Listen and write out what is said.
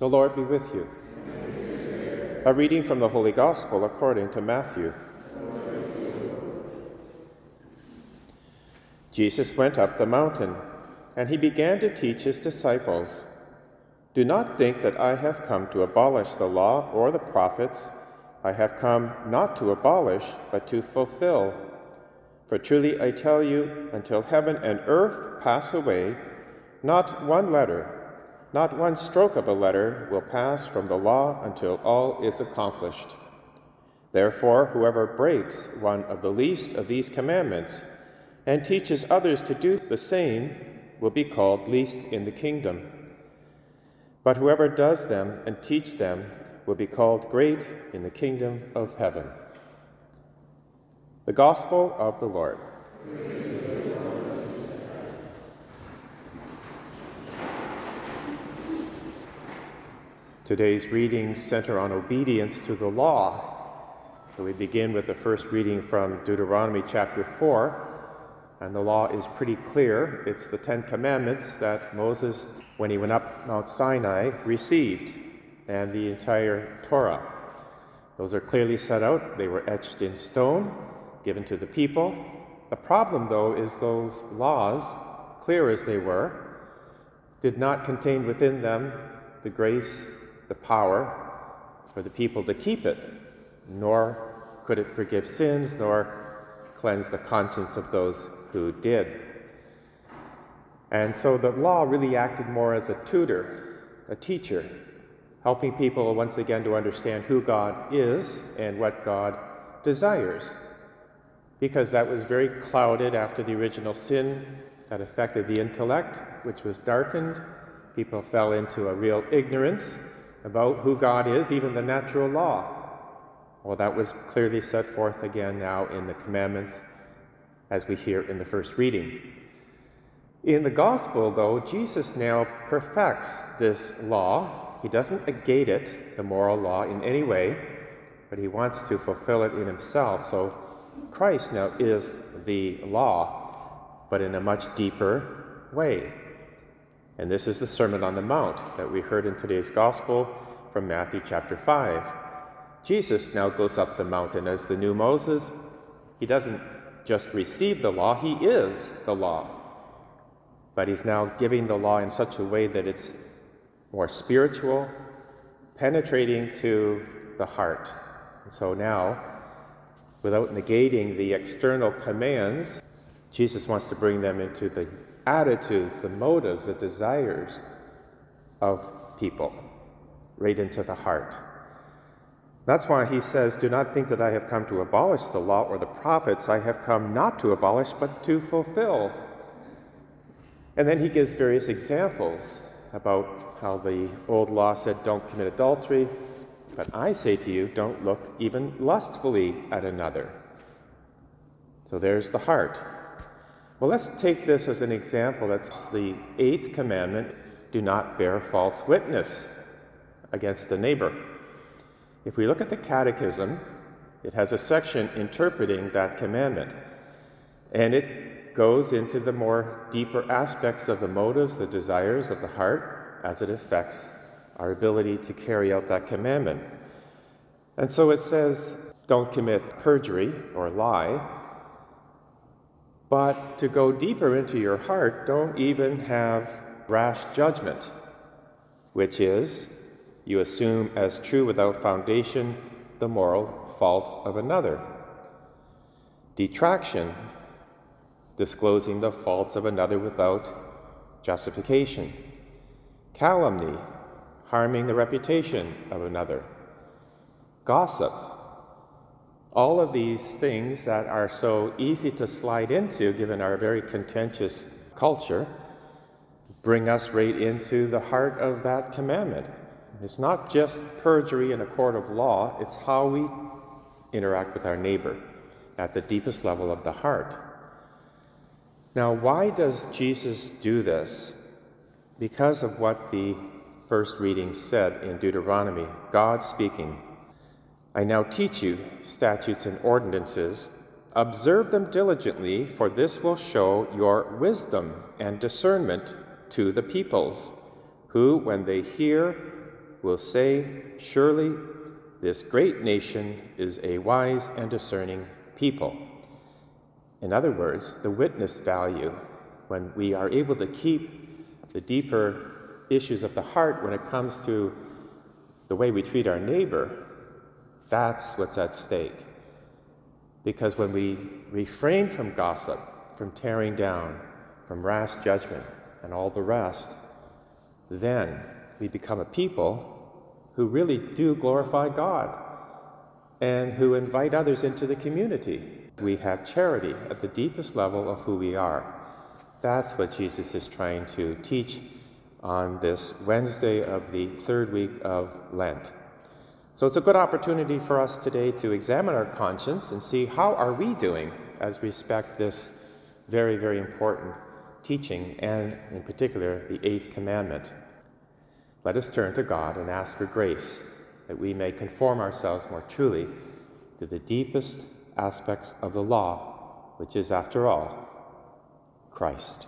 The Lord be with you. A reading from the Holy Gospel according to Matthew. Jesus went up the mountain, and he began to teach his disciples Do not think that I have come to abolish the law or the prophets. I have come not to abolish, but to fulfill. For truly I tell you, until heaven and earth pass away, not one letter not one stroke of a letter will pass from the law until all is accomplished. Therefore, whoever breaks one of the least of these commandments and teaches others to do the same will be called least in the kingdom. But whoever does them and teach them will be called great in the kingdom of heaven. The Gospel of the Lord. Today's readings center on obedience to the law. So we begin with the first reading from Deuteronomy chapter 4. And the law is pretty clear. It's the Ten Commandments that Moses, when he went up Mount Sinai, received, and the entire Torah. Those are clearly set out. They were etched in stone, given to the people. The problem, though, is those laws, clear as they were, did not contain within them the grace the power for the people to keep it, nor could it forgive sins, nor cleanse the conscience of those who did. And so the law really acted more as a tutor, a teacher, helping people once again to understand who God is and what God desires. Because that was very clouded after the original sin that affected the intellect, which was darkened. People fell into a real ignorance about who God is, even the natural law. Well, that was clearly set forth again now in the commandments as we hear in the first reading. In the gospel, though, Jesus now perfects this law. He doesn't negate it, the moral law, in any way, but he wants to fulfill it in himself. So Christ now is the law, but in a much deeper way. And this is the Sermon on the Mount that we heard in today's Gospel from Matthew chapter 5. Jesus now goes up the mountain as the new Moses. He doesn't just receive the law, he is the law. But he's now giving the law in such a way that it's more spiritual, penetrating to the heart. And so now, without negating the external commands, Jesus wants to bring them into the attitudes, the motives, the desires of people right into the heart. That's why he says, Do not think that I have come to abolish the law or the prophets. I have come not to abolish, but to fulfill. And then he gives various examples about how the old law said, Don't commit adultery. But I say to you, don't look even lustfully at another. So there's the heart. Well, let's take this as an example. That's the eighth commandment do not bear false witness against a neighbor. If we look at the Catechism, it has a section interpreting that commandment. And it goes into the more deeper aspects of the motives, the desires of the heart, as it affects our ability to carry out that commandment. And so it says, don't commit perjury or lie but to go deeper into your heart, don't even have rash judgment, which is you assume as true without foundation the moral faults of another. Detraction, disclosing the faults of another without justification. Calumny, harming the reputation of another. Gossip, all of these things that are so easy to slide into, given our very contentious culture, bring us right into the heart of that commandment. It's not just perjury in a court of law, it's how we interact with our neighbor at the deepest level of the heart. Now, why does Jesus do this? Because of what the first reading said in Deuteronomy God speaking I now teach you statutes and ordinances. Observe them diligently, for this will show your wisdom and discernment to the peoples, who, when they hear will say, Surely this great nation is a wise and discerning people. In other words, the witness value, when we are able to keep the deeper issues of the heart when it comes to the way we treat our neighbor, that's what's at stake. Because when we refrain from gossip, from tearing down, from rash judgment, and all the rest, then we become a people who really do glorify God and who invite others into the community. We have charity at the deepest level of who we are. That's what Jesus is trying to teach on this Wednesday of the third week of Lent. So it's a good opportunity for us today to examine our conscience and see how are we doing as respect this very, very important teaching and in particular the eighth commandment. Let us turn to God and ask for grace that we may conform ourselves more truly to the deepest aspects of the law, which is, after all, Christ.